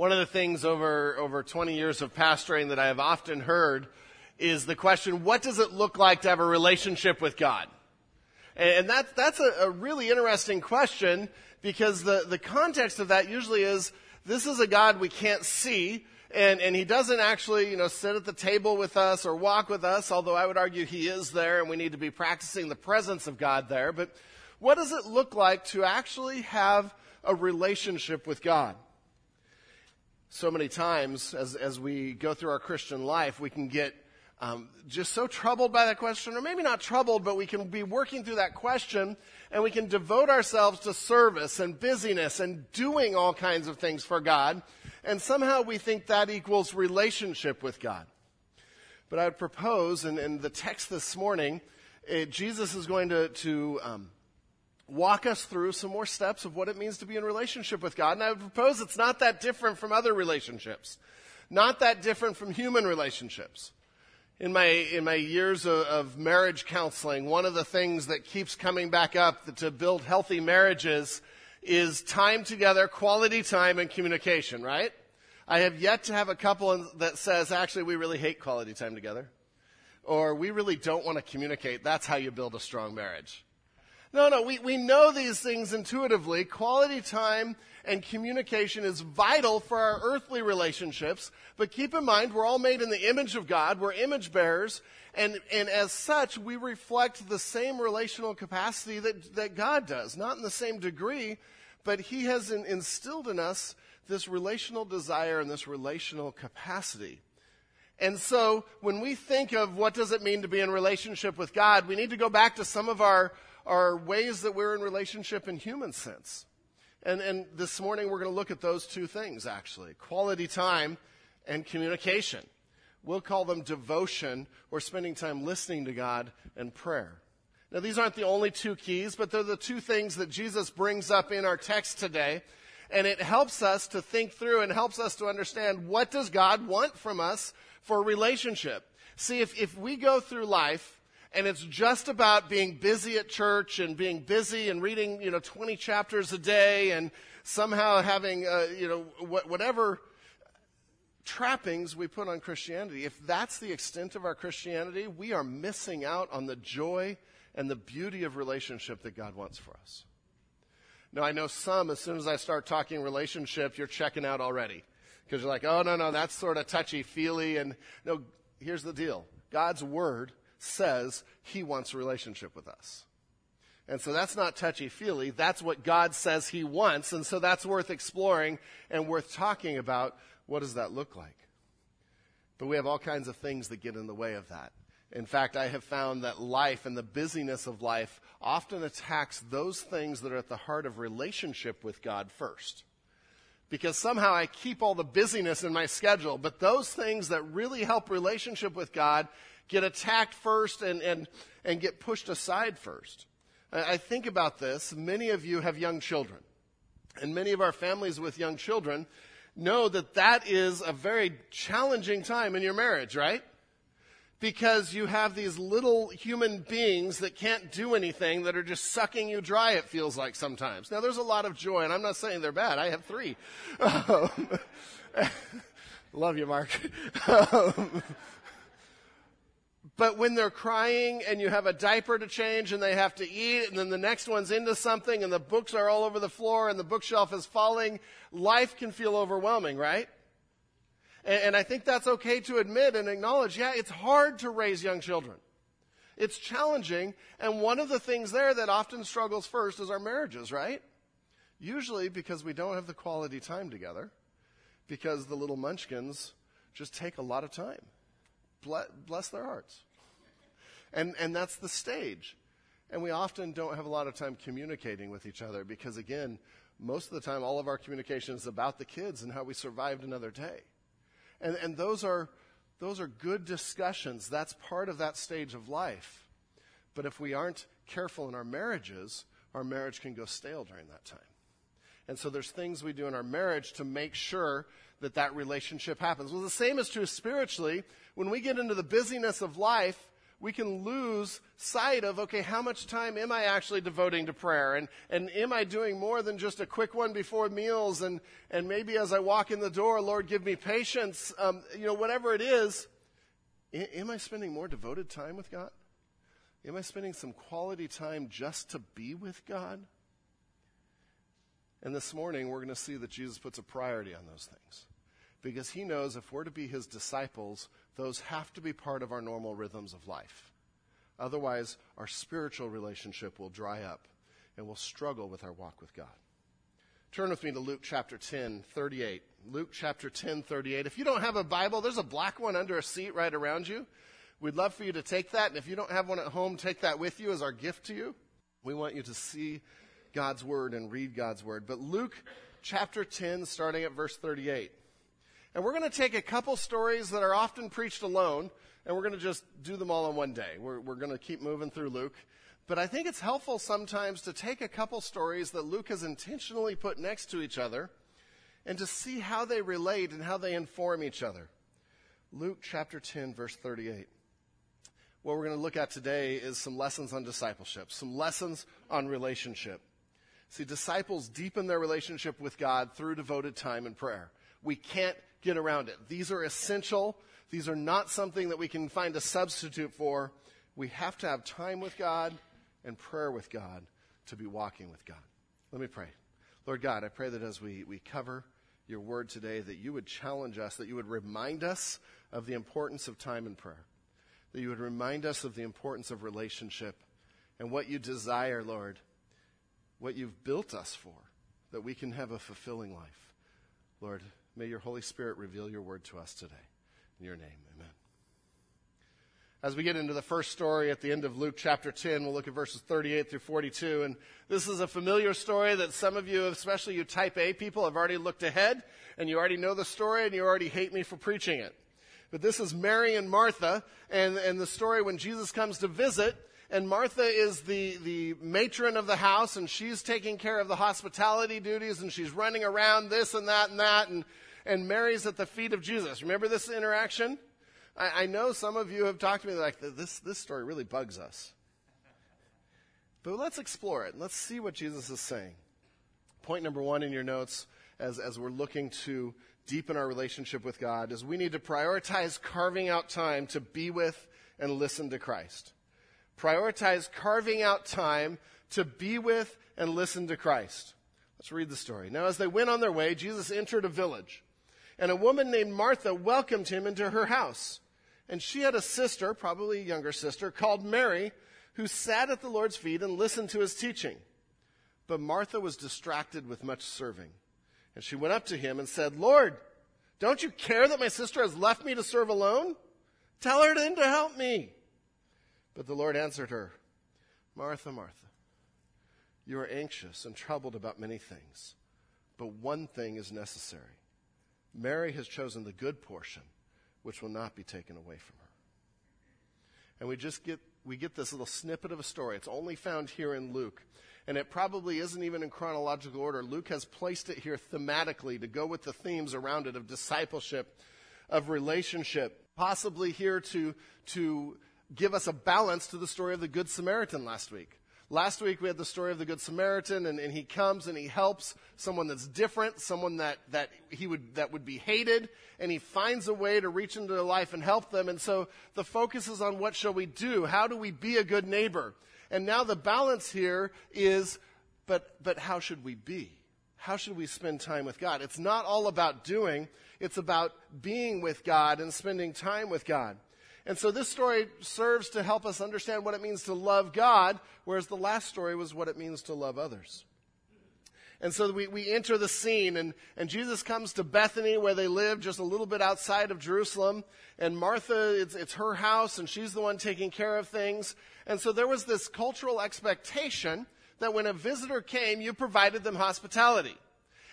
One of the things over, over 20 years of pastoring that I have often heard is the question, what does it look like to have a relationship with God? And that, that's a, a really interesting question because the, the context of that usually is this is a God we can't see, and, and he doesn't actually, you know, sit at the table with us or walk with us, although I would argue he is there and we need to be practicing the presence of God there. But what does it look like to actually have a relationship with God? So many times as, as we go through our Christian life, we can get um, just so troubled by that question, or maybe not troubled, but we can be working through that question and we can devote ourselves to service and busyness and doing all kinds of things for God. And somehow we think that equals relationship with God. But I would propose, in, in the text this morning, it, Jesus is going to, to um, walk us through some more steps of what it means to be in relationship with God. And I would propose it's not that different from other relationships, not that different from human relationships in my in my years of, of, marriage counseling, one of the things that keeps coming back up to build healthy marriages is time together, quality time, and communication. Right? I have yet to have a couple that says, "Actually, we really hate quality time together," or "We really don't want to communicate." That's how you build a strong marriage. No, no, we, we know these things intuitively. Quality time and communication is vital for our earthly relationships. But keep in mind, we're all made in the image of God. We're image bearers. And, and as such, we reflect the same relational capacity that, that God does. Not in the same degree, but He has in, instilled in us this relational desire and this relational capacity. And so when we think of what does it mean to be in relationship with God, we need to go back to some of our are ways that we're in relationship in human sense. And, and this morning we're going to look at those two things actually quality time and communication. We'll call them devotion or spending time listening to God and prayer. Now, these aren't the only two keys, but they're the two things that Jesus brings up in our text today. And it helps us to think through and helps us to understand what does God want from us for relationship. See, if, if we go through life and it's just about being busy at church and being busy and reading, you know, 20 chapters a day and somehow having, uh, you know, wh- whatever trappings we put on Christianity, if that's the extent of our Christianity, we are missing out on the joy and the beauty of relationship that God wants for us. Now, I know some, as soon as I start talking relationship, you're checking out already. Because you're like, oh, no, no, that's sort of touchy feely. And no, here's the deal God's word says he wants a relationship with us. And so that's not touchy feely. That's what God says he wants. And so that's worth exploring and worth talking about. What does that look like? But we have all kinds of things that get in the way of that. In fact, I have found that life and the busyness of life often attacks those things that are at the heart of relationship with God first. Because somehow I keep all the busyness in my schedule, but those things that really help relationship with God get attacked first and, and, and get pushed aside first. I, think about this. Many of you have young children. And many of our families with young children know that that is a very challenging time in your marriage, right? Because you have these little human beings that can't do anything that are just sucking you dry, it feels like sometimes. Now, there's a lot of joy, and I'm not saying they're bad. I have three. Um, love you, Mark. Um, But when they're crying and you have a diaper to change and they have to eat and then the next one's into something and the books are all over the floor and the bookshelf is falling, life can feel overwhelming, right? And, and I think that's okay to admit and acknowledge, yeah, it's hard to raise young children. It's challenging. And one of the things there that often struggles first is our marriages, right? Usually because we don't have the quality time together because the little munchkins just take a lot of time. Bless their hearts. And, and that's the stage. And we often don't have a lot of time communicating with each other because, again, most of the time, all of our communication is about the kids and how we survived another day. And, and those, are, those are good discussions. That's part of that stage of life. But if we aren't careful in our marriages, our marriage can go stale during that time. And so there's things we do in our marriage to make sure that that relationship happens. Well, the same is true spiritually. When we get into the busyness of life, we can lose sight of, okay, how much time am I actually devoting to prayer? And, and am I doing more than just a quick one before meals? And, and maybe as I walk in the door, Lord, give me patience. Um, you know, whatever it is, am I spending more devoted time with God? Am I spending some quality time just to be with God? And this morning, we're going to see that Jesus puts a priority on those things. Because he knows if we're to be his disciples, those have to be part of our normal rhythms of life. Otherwise, our spiritual relationship will dry up and we'll struggle with our walk with God. Turn with me to Luke chapter 10, 38. Luke chapter 10, 38. If you don't have a Bible, there's a black one under a seat right around you. We'd love for you to take that. And if you don't have one at home, take that with you as our gift to you. We want you to see God's word and read God's word. But Luke chapter 10, starting at verse 38. And we're going to take a couple stories that are often preached alone, and we're going to just do them all in one day. We're, we're going to keep moving through Luke. But I think it's helpful sometimes to take a couple stories that Luke has intentionally put next to each other and to see how they relate and how they inform each other. Luke chapter 10, verse 38. What we're going to look at today is some lessons on discipleship, some lessons on relationship. See, disciples deepen their relationship with God through devoted time and prayer. We can't get around it. These are essential. These are not something that we can find a substitute for. We have to have time with God and prayer with God to be walking with God. Let me pray. Lord God, I pray that as we, we cover your word today, that you would challenge us, that you would remind us of the importance of time and prayer, that you would remind us of the importance of relationship and what you desire, Lord, what you've built us for, that we can have a fulfilling life. Lord, may your Holy Spirit reveal your word to us today. In your name, amen. As we get into the first story at the end of Luke chapter 10, we'll look at verses 38 through 42. And this is a familiar story that some of you, especially you type A people, have already looked ahead and you already know the story and you already hate me for preaching it. But this is Mary and Martha and, and the story when Jesus comes to visit and Martha is the, the matron of the house, and she's taking care of the hospitality duties, and she's running around this and that and that, and, and Mary's at the feet of Jesus. Remember this interaction? I, I know some of you have talked to me like, this, this story really bugs us. But let's explore it. Let's see what Jesus is saying. Point number one in your notes as, as we're looking to deepen our relationship with God is we need to prioritize carving out time to be with and listen to Christ prioritize carving out time to be with and listen to Christ. Let's read the story. Now, as they went on their way, Jesus entered a village, and a woman named Martha welcomed him into her house. And she had a sister, probably a younger sister, called Mary, who sat at the Lord's feet and listened to his teaching. But Martha was distracted with much serving. And she went up to him and said, Lord, don't you care that my sister has left me to serve alone? Tell her then to help me. But the Lord answered her, Martha, Martha, you are anxious and troubled about many things, but one thing is necessary. Mary has chosen the good portion, which will not be taken away from her. And we just get, we get this little snippet of a story. It's only found here in Luke. And it probably isn't even in chronological order. Luke has placed it here thematically to go with the themes around it of discipleship, of relationship, possibly here to, to give us a balance to the story of the Good Samaritan last week. Last week we had the story of the Good Samaritan and, and, he comes and he helps someone that's different, someone that, that he would, that would be hated, and he finds a way to reach into their life and help them. And so the focus is on what shall we do? How do we be a good neighbor? And now the balance here is, but, but how should we be? How should we spend time with God? It's not all about doing, it's about being with God and spending time with God. And so this story serves to help us understand what it means to love God, whereas the last story was what it means to love others. And so we, we enter the scene, and, and Jesus comes to Bethany, where they live just a little bit outside of Jerusalem. And Martha, it's, it's her house, and she's the one taking care of things. And so there was this cultural expectation that when a visitor came, you provided them hospitality.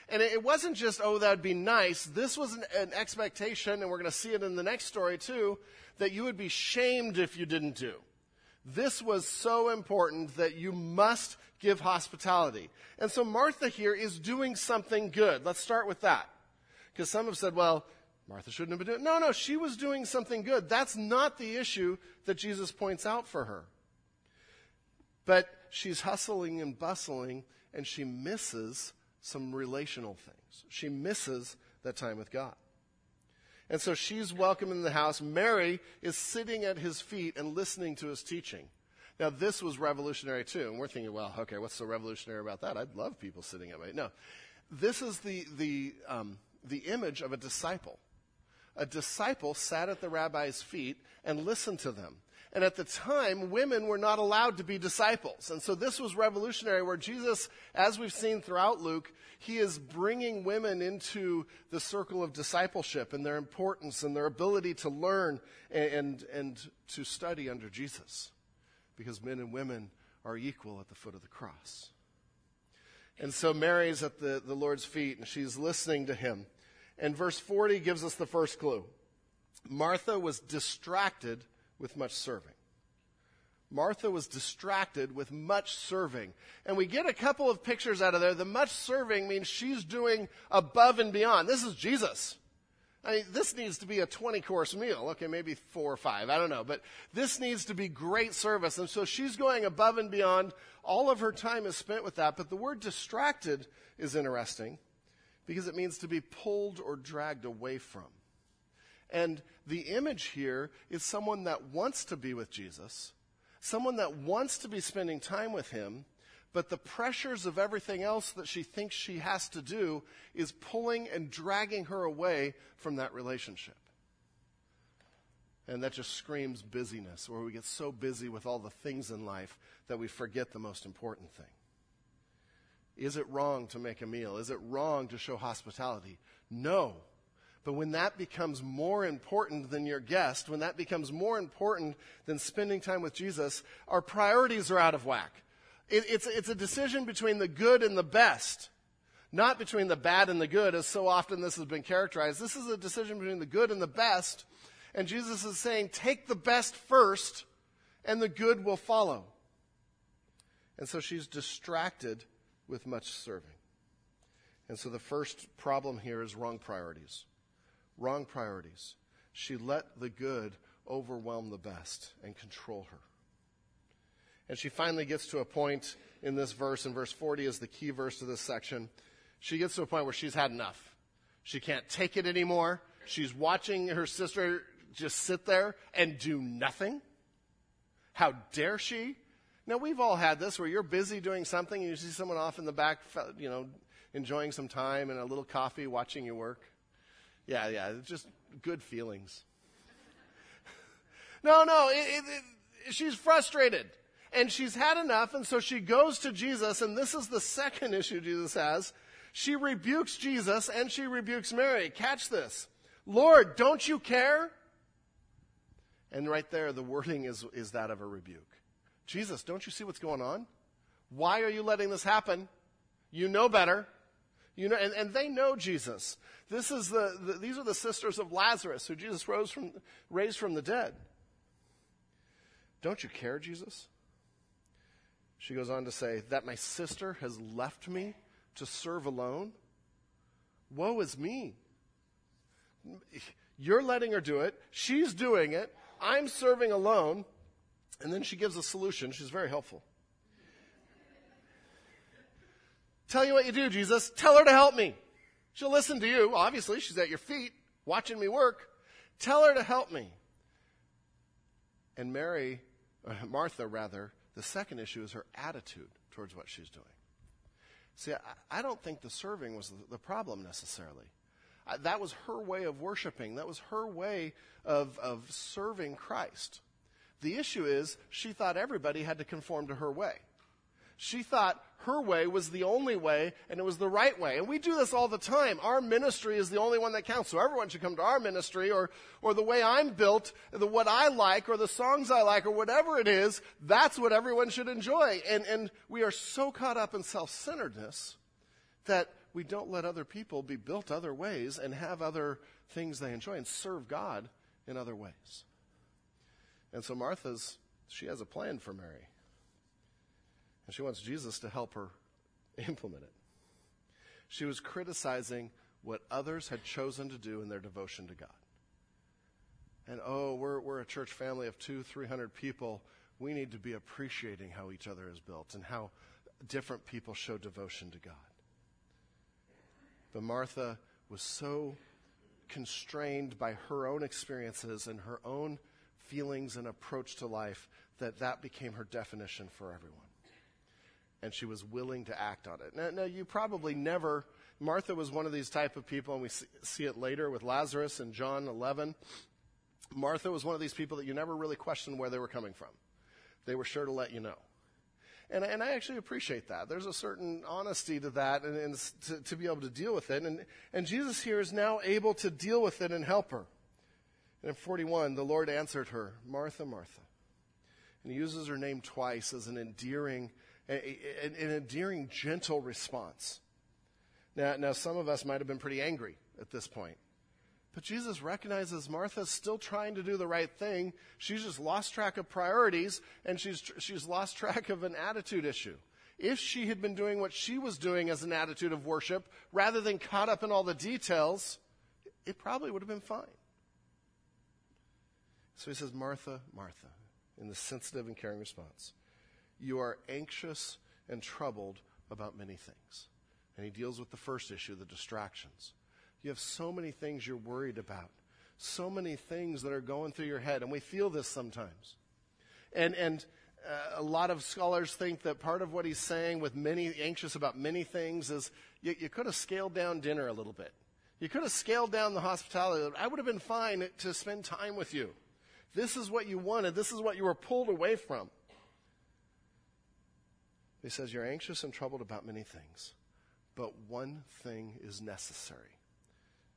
And it wasn't just, oh, that'd be nice. This was an, an expectation, and we're going to see it in the next story too, that you would be shamed if you didn't do. This was so important that you must give hospitality. And so Martha here is doing something good. Let's start with that. Because some have said, well, Martha shouldn't have been doing it. No, no, she was doing something good. That's not the issue that Jesus points out for her. But she's hustling and bustling, and she misses some relational things. She misses that time with God. And so she's welcome in the house. Mary is sitting at his feet and listening to his teaching. Now, this was revolutionary too. And we're thinking, well, okay, what's so revolutionary about that? I'd love people sitting at my. No. This is the, the, um, the image of a disciple. A disciple sat at the rabbi's feet and listened to them. And at the time, women were not allowed to be disciples. And so this was revolutionary where Jesus, as we've seen throughout Luke, he is bringing women into the circle of discipleship and their importance and their ability to learn and, and, and to study under Jesus. Because men and women are equal at the foot of the cross. And so Mary's at the, the Lord's feet and she's listening to him. And verse 40 gives us the first clue. Martha was distracted with much serving. Martha was distracted with much serving. And we get a couple of pictures out of there. The much serving means she's doing above and beyond. This is Jesus. I mean, this needs to be a 20 course meal. Okay, maybe four or five. I don't know. But this needs to be great service. And so she's going above and beyond. All of her time is spent with that. But the word distracted is interesting because it means to be pulled or dragged away from. And the image here is someone that wants to be with Jesus, someone that wants to be spending time with him, but the pressures of everything else that she thinks she has to do is pulling and dragging her away from that relationship. And that just screams busyness, where we get so busy with all the things in life that we forget the most important thing. Is it wrong to make a meal? Is it wrong to show hospitality? No. But when that becomes more important than your guest, when that becomes more important than spending time with Jesus, our priorities are out of whack. It, it's, it's a decision between the good and the best, not between the bad and the good, as so often this has been characterized. This is a decision between the good and the best. And Jesus is saying, take the best first, and the good will follow. And so she's distracted with much serving. And so the first problem here is wrong priorities wrong priorities. She let the good overwhelm the best and control her. And she finally gets to a point in this verse, and verse 40 is the key verse to this section. She gets to a point where she's had enough. She can't take it anymore. She's watching her sister just sit there and do nothing. How dare she? Now, we've all had this where you're busy doing something and you see someone off in the back, you know, enjoying some time and a little coffee watching you work. Yeah, yeah, just good feelings. no, no, it, it, it, she's frustrated. And she's had enough, and so she goes to Jesus, and this is the second issue Jesus has. She rebukes Jesus and she rebukes Mary. Catch this. Lord, don't you care? And right there, the wording is, is that of a rebuke. Jesus, don't you see what's going on? Why are you letting this happen? You know better. You know, and, and they know Jesus. This is the, the, these are the sisters of Lazarus, who Jesus rose from, raised from the dead. Don't you care, Jesus? She goes on to say, That my sister has left me to serve alone? Woe is me. You're letting her do it. She's doing it. I'm serving alone. And then she gives a solution. She's very helpful. Tell you what you do, Jesus. Tell her to help me. She'll listen to you. Obviously, she's at your feet watching me work. Tell her to help me. And Mary, uh, Martha rather, the second issue is her attitude towards what she's doing. See, I, don't think the serving was the, problem necessarily. That was her way of worshiping. That was her way of, of serving Christ. The issue is she thought everybody had to conform to her way. She thought her way was the only way and it was the right way. And we do this all the time. Our ministry is the only one that counts. So everyone should come to our ministry or, or the way I'm built, the, what I like or the songs I like or whatever it is, that's what everyone should enjoy. And, and we are so caught up in self-centeredness that we don't let other people be built other ways and have other things they enjoy and serve God in other ways. And so Martha's, she has a plan for Mary. And she wants Jesus to help her implement it. She was criticizing what others had chosen to do in their devotion to God. And oh, we're, we're a church family of two, three hundred people. We need to be appreciating how each other is built and how different people show devotion to God. But Martha was so constrained by her own experiences and her own feelings and approach to life that that became her definition for everyone. And she was willing to act on it. Now, now you probably never, Martha was one of these type of people, and we see, it later with Lazarus in John 11. Martha was one of these people that you never really questioned where they were coming from. They were sure to let you know. And, and I actually appreciate that. There's a certain honesty to that and, and to, to, be able to deal with it. And, and Jesus here is now able to deal with it and help her. And in 41, the Lord answered her, Martha, Martha. And he uses her name twice as an endearing, an endearing, gentle response. Now, now, some of us might have been pretty angry at this point. But Jesus recognizes Martha's still trying to do the right thing. She's just lost track of priorities and she's, she's lost track of an attitude issue. If she had been doing what she was doing as an attitude of worship, rather than caught up in all the details, it probably would have been fine. So he says, Martha, Martha, in the sensitive and caring response, you are anxious and troubled about many things. And he deals with the first issue, the distractions. You have so many things you're worried about, so many things that are going through your head, and we feel this sometimes. And, and uh, a lot of scholars think that part of what he's saying with many, anxious about many things is you, you could have scaled down dinner a little bit. You could have scaled down the hospitality. I would have been fine to spend time with you. This is what you wanted. This is what you were pulled away from. He says, You're anxious and troubled about many things, but one thing is necessary.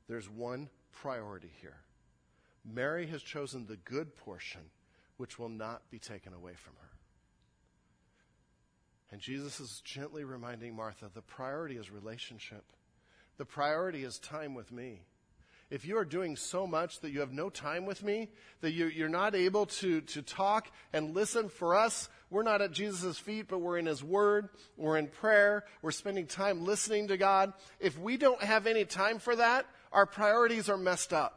There's one priority here. Mary has chosen the good portion, which will not be taken away from her. And Jesus is gently reminding Martha the priority is relationship, the priority is time with me. If you are doing so much that you have no time with me, that you, are not able to, to talk and listen for us, we're not at Jesus' feet, but we're in His Word, we're in prayer, we're spending time listening to God. If we don't have any time for that, our priorities are messed up.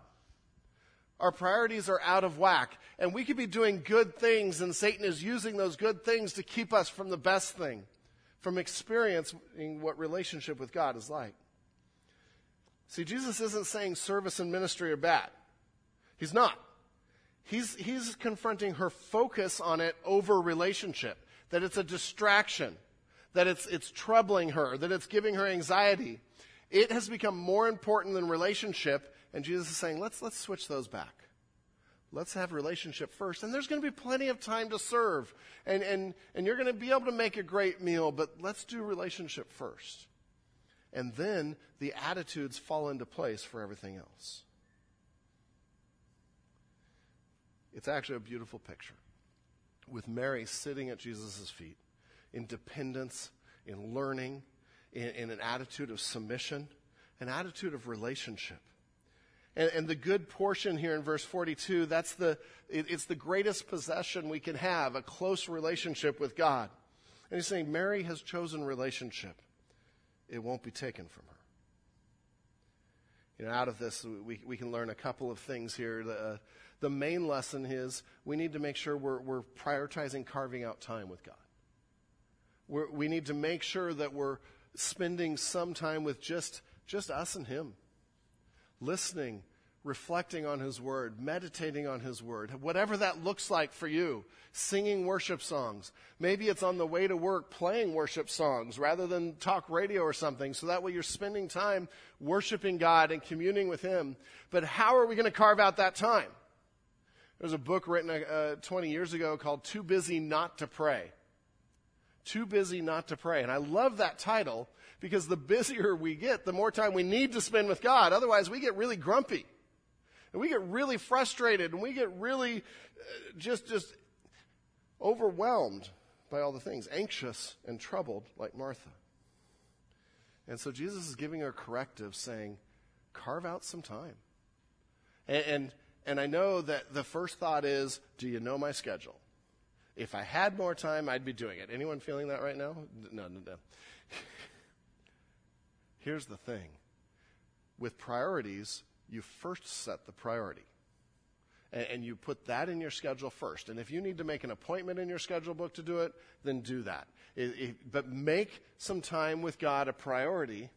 Our priorities are out of whack. And we could be doing good things, and Satan is using those good things to keep us from the best thing, from experiencing what relationship with God is like. See, Jesus isn't saying service and ministry are bad. He's not. He's, he's confronting her focus on it over relationship, that it's a distraction, that it's, it's troubling her, that it's giving her anxiety. It has become more important than relationship, and Jesus is saying, let's, let's switch those back. Let's have relationship first. And there's going to be plenty of time to serve. And, and, and you're going to be able to make a great meal, but let's do relationship first. And then the attitudes fall into place for everything else. It's actually a beautiful picture with Mary sitting at Jesus' feet in dependence, in learning, in, in an attitude of submission, an attitude of relationship. And, and, the good portion here in verse 42, that's the, it, it's the greatest possession we can have, a close relationship with God. And he's saying Mary has chosen relationship. It won't be taken from her. You know, out of this, we, we can learn a couple of things here. The, uh, the main lesson is we need to make sure we're, we're prioritizing carving out time with God. We're, we need to make sure that we're spending some time with just, just us and Him. Listening, reflecting on His Word, meditating on His Word, whatever that looks like for you. Singing worship songs. Maybe it's on the way to work playing worship songs rather than talk radio or something. So that way you're spending time worshiping God and communing with Him. But how are we going to carve out that time? There's a book written uh, 20 years ago called Too Busy Not to Pray. Too busy not to pray. And I love that title because the busier we get, the more time we need to spend with God. Otherwise, we get really grumpy. And we get really frustrated and we get really uh, just, just overwhelmed by all the things, anxious and troubled like Martha. And so Jesus is giving her corrective saying, carve out some time. And, and, and I know that the first thought is, do you know my schedule? If I had more time, I'd be doing it. Anyone feeling that right now? No, no, no. Here's the thing with priorities, you first set the priority. And, you put that in your schedule first. And if you need to make an appointment in your schedule book to do it, then do that. It, it, but make some time with God a priority,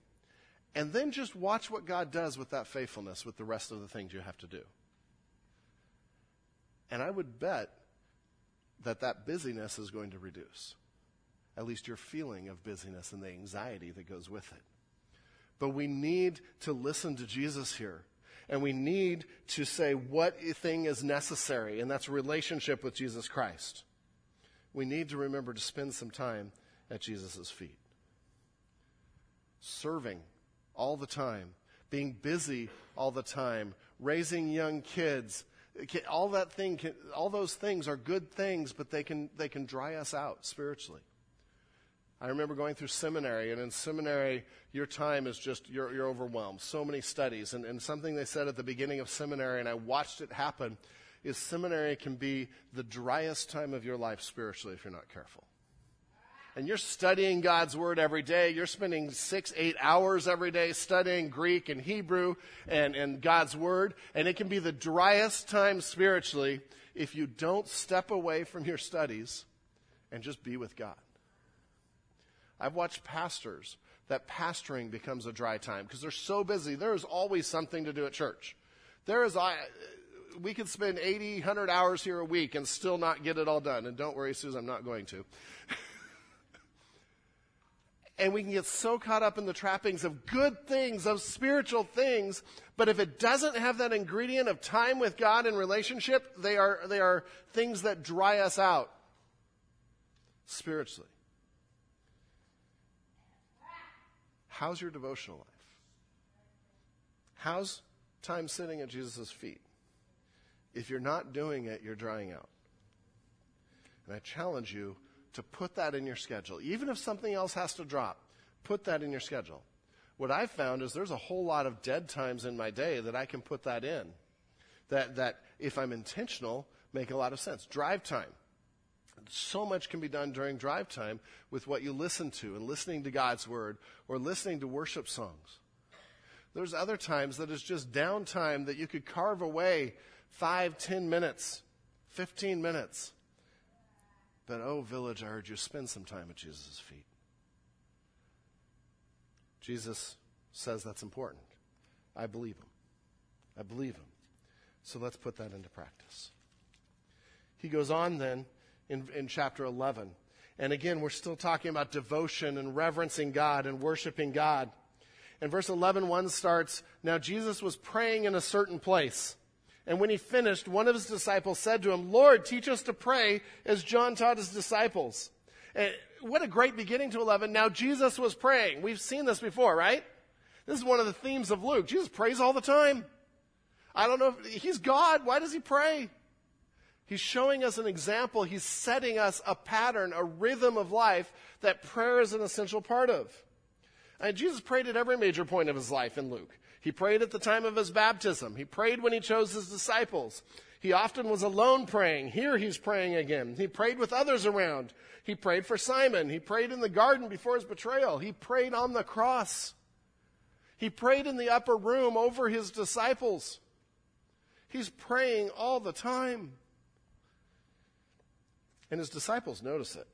and then just watch what God does with that faithfulness with the rest of the things you have to do. And I would bet that that busyness is going to reduce. At least your feeling of busyness and the anxiety that goes with it. But we need to listen to Jesus here. And we need to say what thing is necessary, and that's relationship with Jesus Christ. We need to remember to spend some time at Jesus' feet. Serving all the time, being busy all the time, raising young kids, all that thing all those things are good things, but they can, they can dry us out spiritually. I remember going through seminary, and in seminary, your time is just, you're, you're overwhelmed. So many studies. And, and something they said at the beginning of seminary, and I watched it happen, is seminary can be the driest time of your life spiritually if you're not careful. And you're studying God's Word every day. You're spending six, eight hours every day studying Greek and Hebrew and, and God's Word. And it can be the driest time spiritually if you don't step away from your studies and just be with God. I've watched pastors that pastoring becomes a dry time because they're so busy. There is always something to do at church. There is, I, we could spend 80, 100 hours here a week and still not get it all done. And don't worry, Susan, I'm not going to. and we can get so caught up in the trappings of good things, of spiritual things, but if it doesn't have that ingredient of time with God and relationship, they are, they are things that dry us out spiritually. How's your devotional life? How's time sitting at Jesus' feet? If you're not doing it, you're drying out. And I challenge you to put that in your schedule. Even if something else has to drop, put that in your schedule. What I've found is there's a whole lot of dead times in my day that I can put that in. That, that if I'm intentional, make a lot of sense. Drive time so much can be done during drive time with what you listen to and listening to God's word or listening to worship songs. There's other times that it's just downtime that you could carve away five, ten minutes, 15 minutes. But oh, village, I heard you, spend some time at Jesus' feet. Jesus says that's important. I believe him. I believe him. So let's put that into practice. He goes on then in, in chapter 11. And again, we're still talking about devotion and reverencing God and worshiping God. And verse 11, 1 starts, Now Jesus was praying in a certain place. And when he finished, one of his disciples said to him, Lord, teach us to pray as John taught his disciples. And what a great beginning to 11. Now Jesus was praying. We've seen this before, right? This is one of the themes of Luke. Jesus prays all the time. I don't know if he's God. Why does he pray? He's showing us an example. He's setting us a pattern, a rhythm of life that prayer is an essential part of. And Jesus prayed at every major point of his life in Luke. He prayed at the time of his baptism. He prayed when he chose his disciples. He often was alone praying. Here he's praying again. He prayed with others around. He prayed for Simon. He prayed in the garden before his betrayal. He prayed on the cross. He prayed in the upper room over his disciples. He's praying all the time. And his disciples notice it.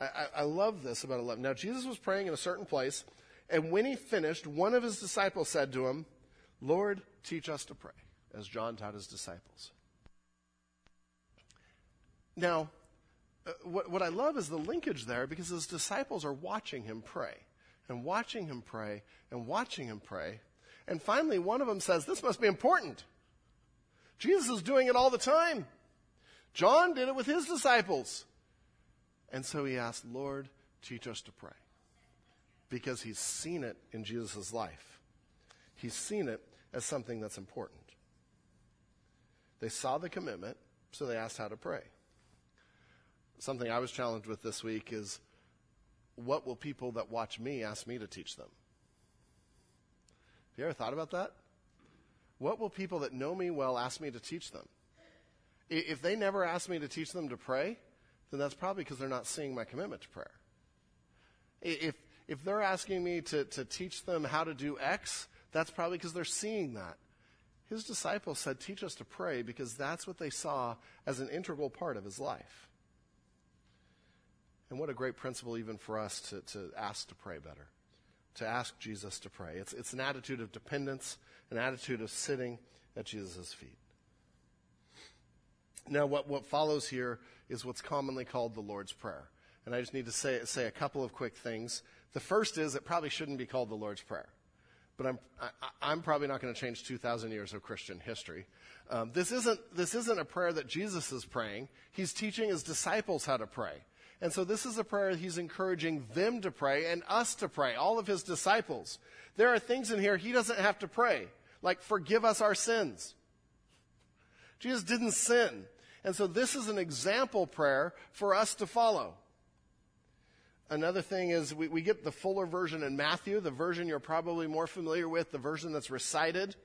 I, I, love this about 11. Now, Jesus was praying in a certain place, and when he finished, one of his disciples said to him, Lord, teach us to pray, as John taught his disciples. Now, uh, what, what I love is the linkage there because his disciples are watching him pray and watching him pray and watching him pray. And finally, one of them says, This must be important. Jesus is doing it all the time. John did it with his disciples. And so he asked, Lord, teach us to pray. Because he's seen it in Jesus' life. He's seen it as something that's important. They saw the commitment, so they asked how to pray. Something I was challenged with this week is what will people that watch me ask me to teach them? Have you ever thought about that? What will people that know me well ask me to teach them? If they never ask me to teach them to pray, then that's probably because they're not seeing my commitment to prayer. If, if they're asking me to, to teach them how to do X, That's probably because they're seeing that. His disciples said, Teach us to pray because that's what they saw as an integral part of his life. And what a great principle, even for us, to, to ask to pray better, to ask Jesus to pray. It's, it's an attitude of dependence, an attitude of sitting at Jesus' feet. Now, what, what follows here is what's commonly called the Lord's Prayer. And I just need to say, say a couple of quick things. The first is it probably shouldn't be called the Lord's Prayer. But I'm, I, am probably not going to change 2,000 years of Christian history. Um, this, isn't, this isn't a prayer that Jesus is praying. He's teaching his disciples how to pray. And so this is a prayer he's encouraging them to pray and us to pray, all of his disciples. There are things in here he doesn't have to pray, like forgive us our sins. Jesus didn't sin. And so this is an example prayer for us to follow. Another thing is we, we get the fuller version in Matthew, the version you're probably more familiar with, the version that's recited.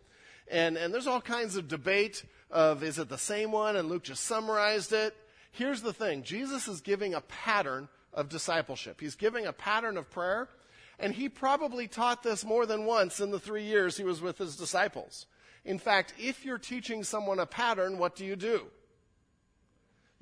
And, and there's all kinds of debate of is it the same one and Luke just summarized it. Here's the thing. Jesus is giving a pattern of discipleship. He's giving a pattern of prayer. And he probably taught this more than once in the three years he was with his disciples. In fact, if you're teaching someone a pattern, what do you do?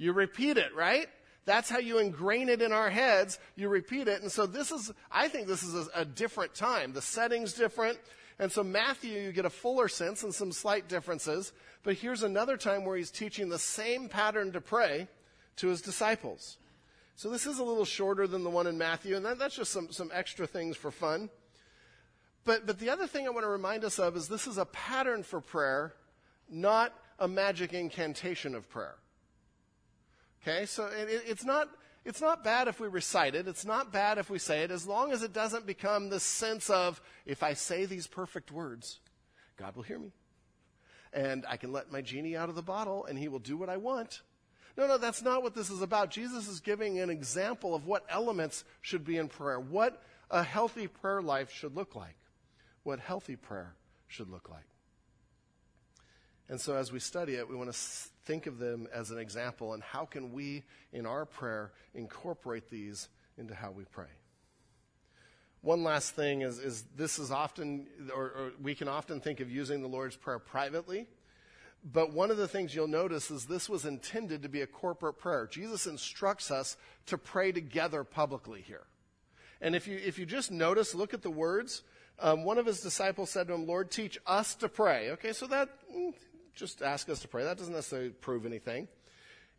You repeat it, right? That's how you ingrain it in our heads. You repeat it. And so this is, I think this is a, a different time. The setting's different. And so Matthew, you get a fuller sense and some slight differences. But here's another time where he's teaching the same pattern to pray to his disciples. So this is a little shorter than the one in Matthew, and that, that's just some, some extra things for fun. But, but the other thing I want to remind us of is this is a pattern for prayer, not a magic incantation of prayer. Okay, so it, it's not it's not bad if we recite it. It's not bad if we say it, as long as it doesn't become this sense of if I say these perfect words, God will hear me, and I can let my genie out of the bottle, and He will do what I want. No, no, that's not what this is about. Jesus is giving an example of what elements should be in prayer, what a healthy prayer life should look like, what healthy prayer should look like. And so as we study it, we want to think of them as an example and how can we, in our prayer, incorporate these into how we pray. One last thing is, is this is often, or, or we can often think of using the Lord's Prayer privately. But one of the things you'll notice is this was intended to be a corporate prayer. Jesus instructs us to pray together publicly here. And if you, if you just notice, look at the words. Um, one of his disciples said to him, Lord, teach us to pray. Okay, so that, mm, just ask us to pray. That doesn't necessarily prove anything.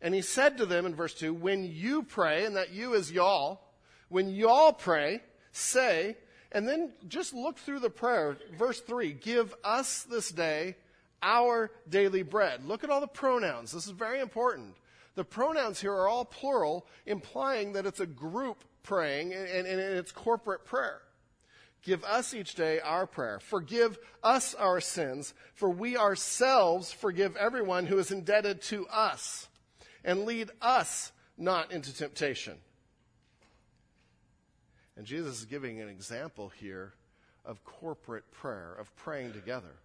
And he said to them in verse 2 When you pray, and that you is y'all, when y'all pray, say, and then just look through the prayer. Verse 3 Give us this day our daily bread. Look at all the pronouns. This is very important. The pronouns here are all plural, implying that it's a group praying and, and, and it's corporate prayer. Give us each day our prayer. Forgive us our sins, for we ourselves forgive everyone who is indebted to us. And lead us not into temptation. And Jesus is giving an example here of corporate prayer, of praying together.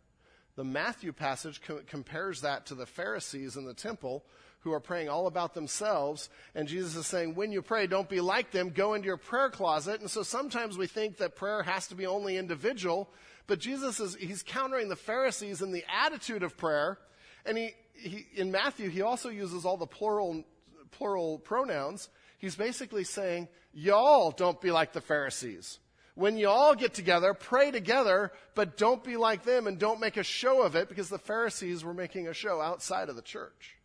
The Matthew passage co- compares that to the Pharisees in the temple who are praying all about themselves. And Jesus is saying, when you pray, don't be like them. Go into your prayer closet. And so sometimes we think that prayer has to be only individual. But Jesus is, he's countering the Pharisees in the attitude of prayer. And he, he, in Matthew, he also uses all the plural, plural pronouns. He's basically saying, y'all don't be like the Pharisees. When you all get together, pray together, but don't be like them and don't make a show of it because the Pharisees were making a show outside of the church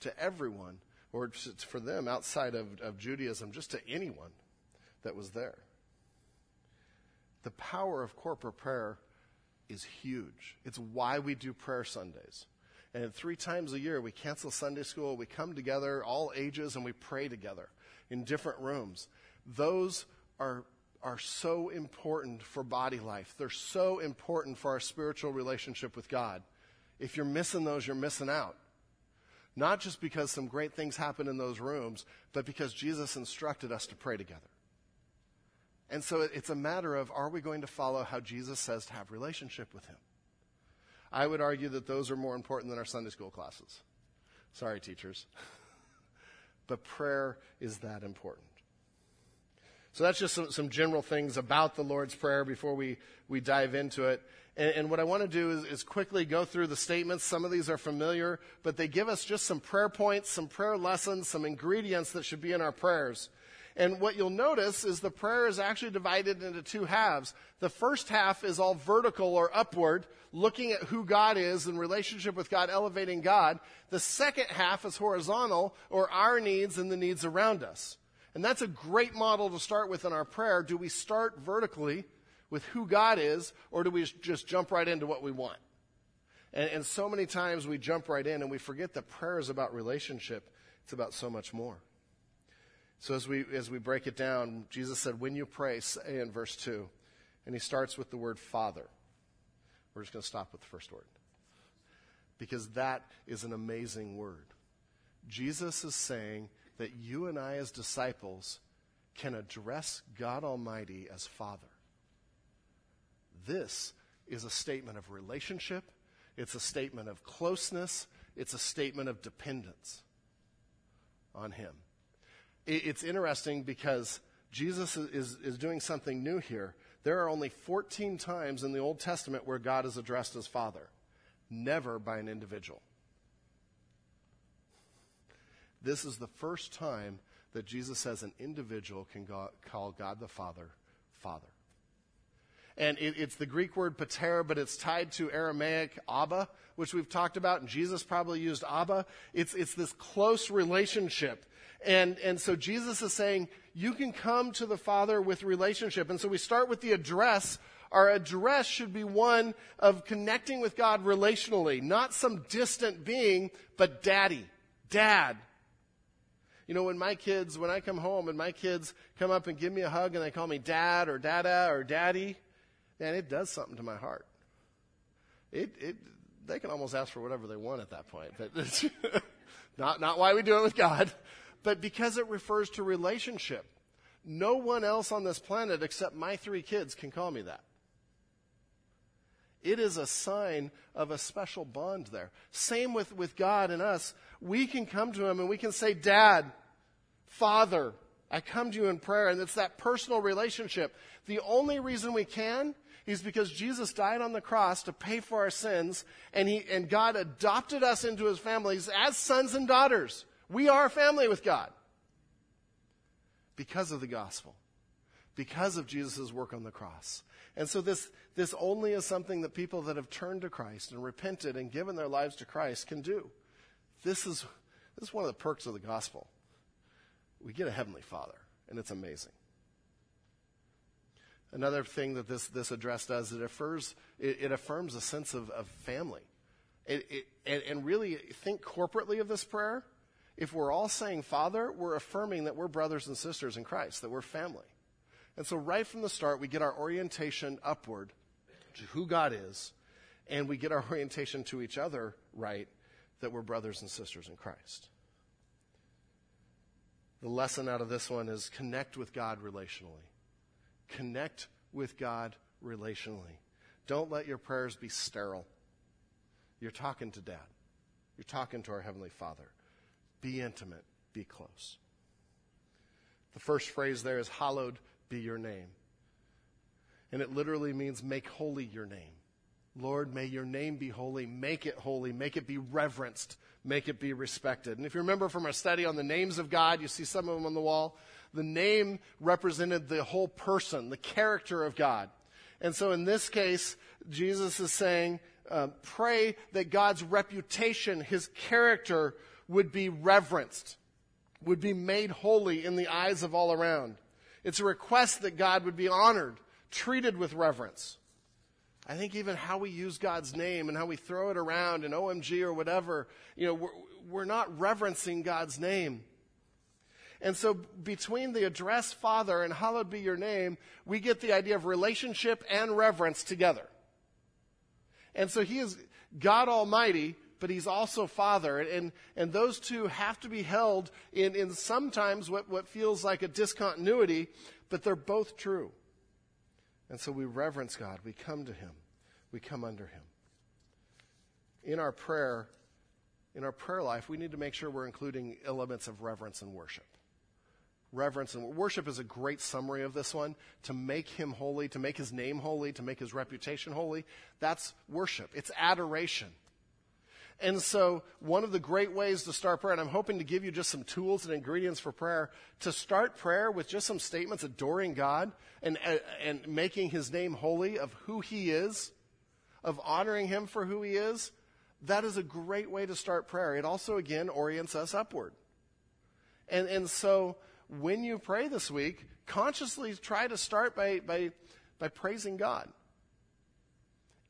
to everyone, or for them outside of, of Judaism, just to anyone that was there. The power of corporate prayer is huge. It's why we do prayer Sundays. And three times a year, we cancel Sunday school, we come together, all ages, and we pray together in different rooms. Those are, are so important for body life. They're so important for our spiritual relationship with God. If you're missing those, you're missing out. Not just because some great things happen in those rooms, but because Jesus instructed us to pray together. And so it's a matter of are we going to follow how Jesus says to have relationship with him? I would argue that those are more important than our Sunday school classes. Sorry, teachers. but prayer is that important. So that's just some, some general things about the Lord's Prayer before we, we dive into it. And, and what I want to do is, is quickly go through the statements. Some of these are familiar, but they give us just some prayer points, some prayer lessons, some ingredients that should be in our prayers. And what you'll notice is the prayer is actually divided into two halves. The first half is all vertical or upward, looking at who God is in relationship with God, elevating God. The second half is horizontal, or our needs and the needs around us. And that's a great model to start with in our prayer. Do we start vertically with who God is, or do we just jump right into what we want? And, and so many times we jump right in and we forget that prayer is about relationship. It's about so much more. So as we, as we break it down, Jesus said, when you pray, say in verse 2, and he starts with the word Father. We're just going to stop with the first word. Because that is an amazing word. Jesus is saying that you and I, as disciples, can address God Almighty as Father. This is a statement of relationship, it's a statement of closeness, it's a statement of dependence on Him. It's interesting because Jesus is, is doing something new here. There are only 14 times in the Old Testament where God is addressed as Father, never by an individual. This is the first time that Jesus says an individual can go, call God the Father, Father. And it, it's the Greek word pater, but it's tied to Aramaic Abba, which we've talked about, and Jesus probably used Abba. It's, it's this close relationship. And, and so Jesus is saying, you can come to the Father with relationship. And so we start with the address. Our address should be one of connecting with God relationally, not some distant being, but daddy, dad, you know, when my kids, when I come home and my kids come up and give me a hug and they call me dad or dada or daddy, man, it does something to my heart. It, it, they can almost ask for whatever they want at that point. But it's not, not why we do it with God, but because it refers to relationship. No one else on this planet except my three kids can call me that. It is a sign of a special bond there. Same with, with God and us. We can come to Him and we can say, Dad, Father, I come to you in prayer. And it's that personal relationship. The only reason we can is because Jesus died on the cross to pay for our sins and he, and God adopted us into his families as sons and daughters. We are family with God. Because of the gospel. Because of Jesus' work on the cross. And so this, this only is something that people that have turned to Christ and repented and given their lives to Christ can do. This is, this is one of the perks of the gospel. We get a Heavenly Father, and it's amazing. Another thing that this, this address does, it affirms, it, it affirms a sense of, of family. It, it, and, and really think corporately of this prayer. If we're all saying Father, we're affirming that we're brothers and sisters in Christ, that we're family. And so, right from the start, we get our orientation upward to who God is, and we get our orientation to each other right, that we're brothers and sisters in Christ. The lesson out of this one is connect with God relationally. Connect with God relationally. Don't let your prayers be sterile. You're talking to Dad, you're talking to our Heavenly Father. Be intimate, be close. The first phrase there is, Hallowed be your name. And it literally means make holy your name. Lord, may your name be holy. Make it holy. Make it be reverenced. Make it be respected. And if you remember from our study on the names of God, you see some of them on the wall. The name represented the whole person, the character of God. And so in this case, Jesus is saying, uh, pray that God's reputation, his character, would be reverenced, would be made holy in the eyes of all around. It's a request that God would be honored, treated with reverence. I think even how we use God's name and how we throw it around in OMG or whatever, you know, we're, we're not reverencing God's name. And so between the address Father and hallowed be your name, we get the idea of relationship and reverence together. And so he is God Almighty, but he's also Father. And, and those two have to be held in, in sometimes what, what feels like a discontinuity, but they're both true. And so we reverence God. We come to him. We come under him. In our prayer, in our prayer life, we need to make sure we're including elements of reverence and worship. Reverence, and worship is a great summary of this one. To make him holy, to make his name holy, to make his reputation holy, that's worship. It's adoration. And so, one of the great ways to start prayer, and I'm hoping to give you just some tools and ingredients for prayer, to start prayer with just some statements adoring God and, uh, and making his name holy of who he is, of honoring him for who he is, that is a great way to start prayer. It also, again, orients us upward. And, and so, when you pray this week, consciously try to start by, by, by praising God.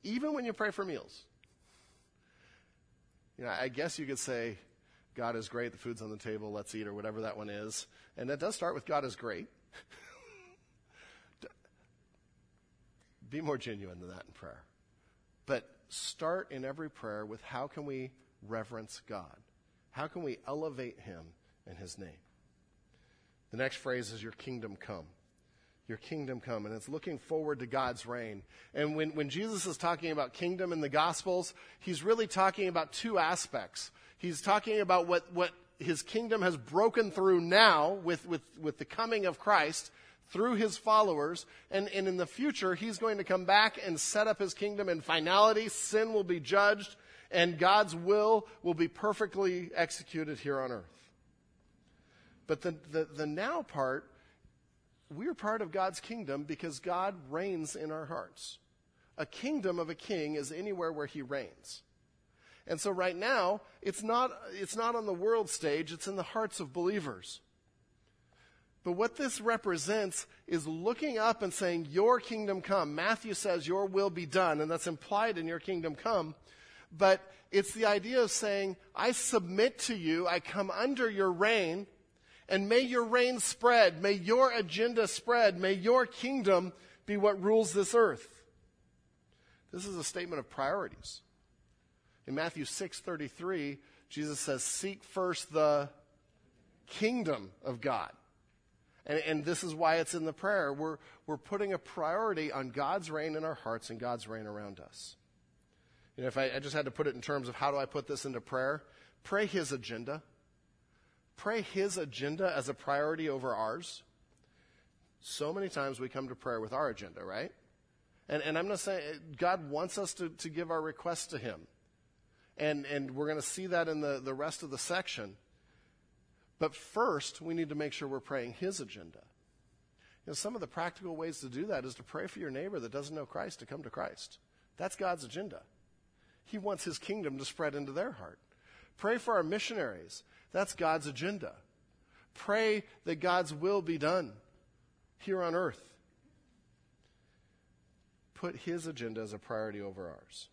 Even when you pray for meals. You know, I guess you could say, God is great, the food's on the table, let's eat, or whatever that one is. And that does start with God is great. Be more genuine than that in prayer. But start in every prayer with how can we reverence God? How can we elevate Him in His name? The next phrase is, Your kingdom come your kingdom come. And it's looking forward to God's reign. And when, when Jesus is talking about kingdom in the Gospels, he's really talking about two aspects. He's talking about what, what his kingdom has broken through now with, with, with the coming of Christ through his followers. And, and in the future, he's going to come back and set up his kingdom in finality. Sin will be judged, and God's will will be perfectly executed here on earth. But the, the, the now part we're part of God's kingdom because God reigns in our hearts. A kingdom of a king is anywhere where he reigns. And so right now, it's not, it's not on the world stage, it's in the hearts of believers. But what this represents is looking up and saying, Your kingdom come. Matthew says, Your will be done, and that's implied in your kingdom come. But it's the idea of saying, I submit to you, I come under your reign, and may your reign spread. May your agenda spread. May your kingdom be what rules this earth. This is a statement of priorities. In Matthew 6:33, Jesus says, "Seek first the kingdom of God." And, and, this is why it's in the prayer. We're, we're putting a priority on God's reign in our hearts and God's reign around us. You know, if I, I just had to put it in terms of how do I put this into prayer, pray His agenda pray His agenda as a priority over ours. So many times we come to prayer with our agenda, right? And, and I'm not saying God wants us to, to give our requests to Him. And, and we're going to see that in the, the rest of the section. But first, we need to make sure we're praying His agenda. You know, some of the practical ways to do that is to pray for your neighbor that doesn't know Christ to come to Christ. That's God's agenda. He wants His kingdom to spread into their heart. Pray for our missionaries that's God's agenda. Pray that God's will be done here on earth. Put his agenda as a priority over ours.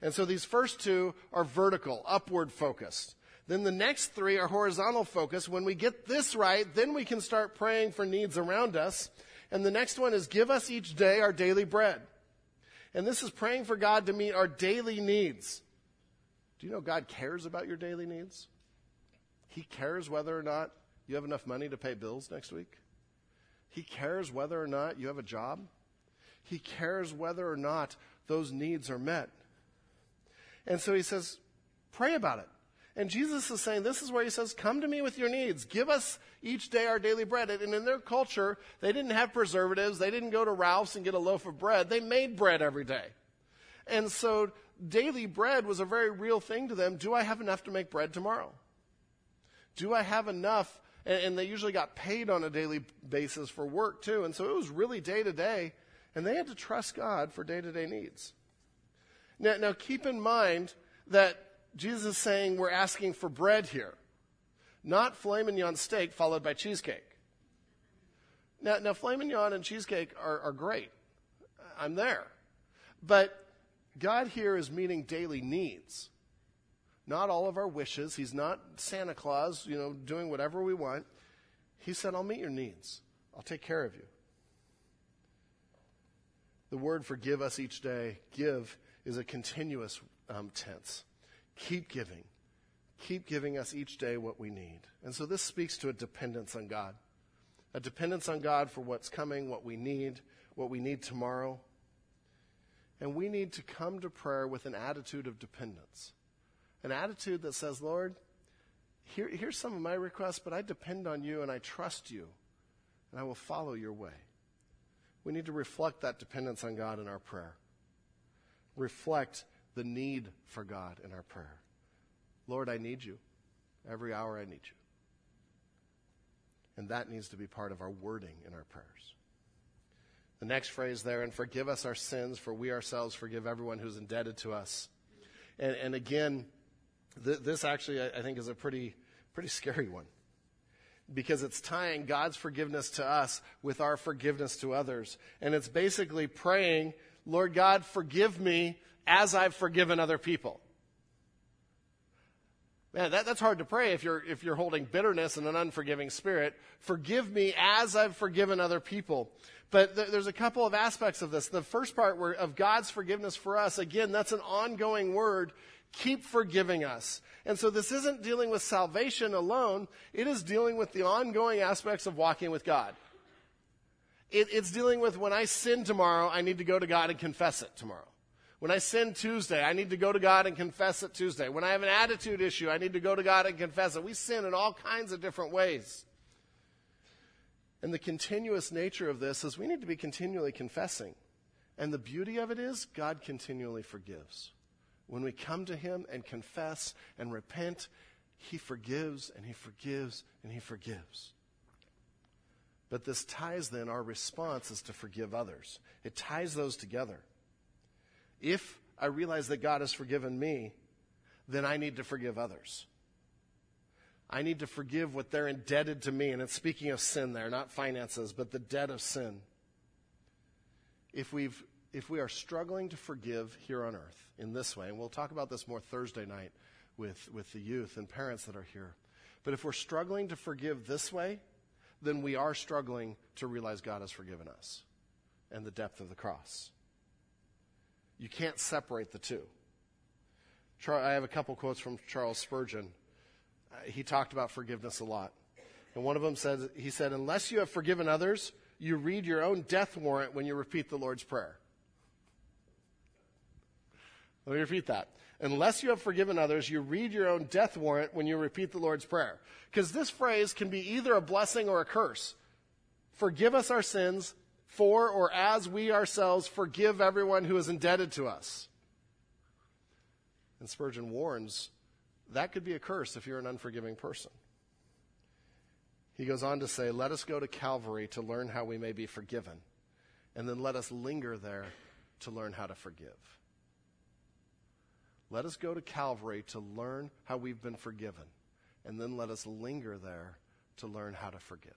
And so these first two are vertical, upward focused. Then the next three are horizontal focused. When we get this right, then we can start praying for needs around us. And the next one is give us each day our daily bread. And this is praying for God to meet our daily needs. Do you know God cares about your daily needs? He cares whether or not you have enough money to pay bills next week. He cares whether or not you have a job. He cares whether or not those needs are met. And so he says, pray about it. And Jesus is saying, this is where he says, come to me with your needs. Give us each day our daily bread. And in their culture, they didn't have preservatives. They didn't go to Ralph's and get a loaf of bread. They made bread every day. And so daily bread was a very real thing to them. Do I have enough to make bread tomorrow? Do I have enough? And, and they usually got paid on a daily basis for work too. And so it was really day to day. And they had to trust God for day to day needs. Now, now keep in mind that Jesus is saying we're asking for bread here, not filet mignon steak followed by cheesecake. Now, now filet mignon and cheesecake are, are great. I'm there. But God here is meeting daily needs not all of our wishes. He's not Santa Claus, you know, doing whatever we want. He said, I'll meet your needs. I'll take care of you. The word for give us each day, give, is a continuous um, tense. Keep giving. Keep giving us each day what we need. And so this speaks to a dependence on God. A dependence on God for what's coming, what we need, what we need tomorrow. And we need to come to prayer with an attitude of dependence. An attitude that says, Lord, here, here's some of my requests, but I depend on you and I trust you, and I will follow your way. We need to reflect that dependence on God in our prayer. Reflect the need for God in our prayer. Lord, I need you. Every hour I need you. And that needs to be part of our wording in our prayers. The next phrase there, and forgive us our sins, for we ourselves forgive everyone who's indebted to us. And, and again, th- this actually, I, I think, is a pretty, pretty scary one because it's tying God's forgiveness to us with our forgiveness to others. And it's basically praying, Lord God, forgive me as I've forgiven other people. Man, that, that's hard to pray if you're, if you're holding bitterness and an unforgiving spirit. Forgive me as I've forgiven other people. But th- there's a couple of aspects of this. The first part where, of God's forgiveness for us, again, that's an ongoing word. Keep forgiving us. And so this isn't dealing with salvation alone. It is dealing with the ongoing aspects of walking with God. It, it's dealing with when I sin tomorrow, I need to go to God and confess it tomorrow. When I sin Tuesday, I need to go to God and confess it Tuesday. When I have an attitude issue, I need to go to God and confess it. We sin in all kinds of different ways. And the continuous nature of this is we need to be continually confessing. And the beauty of it is God continually forgives. When we come to Him and confess and repent, He forgives and He forgives and He forgives. But this ties then our response is to forgive others. It ties those together. If I realize that God has forgiven me, then I need to forgive others. I need to forgive what they're indebted to me. And it's speaking of sin there, not finances, but the debt of sin. If, we've, if we are struggling to forgive here on earth in this way, and we'll talk about this more Thursday night with, with the youth and parents that are here, but if we're struggling to forgive this way, then we are struggling to realize God has forgiven us and the depth of the cross. You can't separate the two. I have a couple quotes from Charles Spurgeon. Uh, he talked about forgiveness a lot. And one of them said, he said, unless you have forgiven others, you read your own death warrant when you repeat the Lord's Prayer. Let me repeat that. Unless you have forgiven others, you read your own death warrant when you repeat the Lord's Prayer. Because this phrase can be either a blessing or a curse. Forgive us our sins for or as we ourselves forgive everyone who is indebted to us. And Spurgeon warns that could be a curse if you're an unforgiving person. He goes on to say, Let us go to Calvary to learn how we may be forgiven, and then let us linger there to learn how to forgive. Let us go to Calvary to learn how we've been forgiven, and then let us linger there to learn how to forgive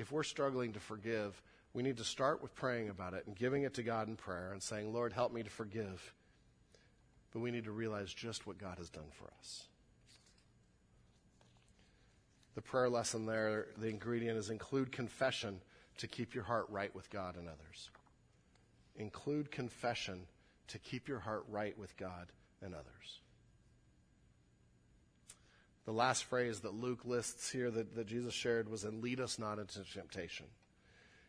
if we're struggling to forgive, we need to start with praying about it and giving it to God in prayer and saying, Lord, help me to forgive. But we need to realize just what God has done for us. The prayer lesson there, the ingredient is include confession to keep your heart right with God and others. Include confession to keep your heart right with God and others. The last phrase that Luke lists here that, that Jesus shared was, and lead us not into temptation.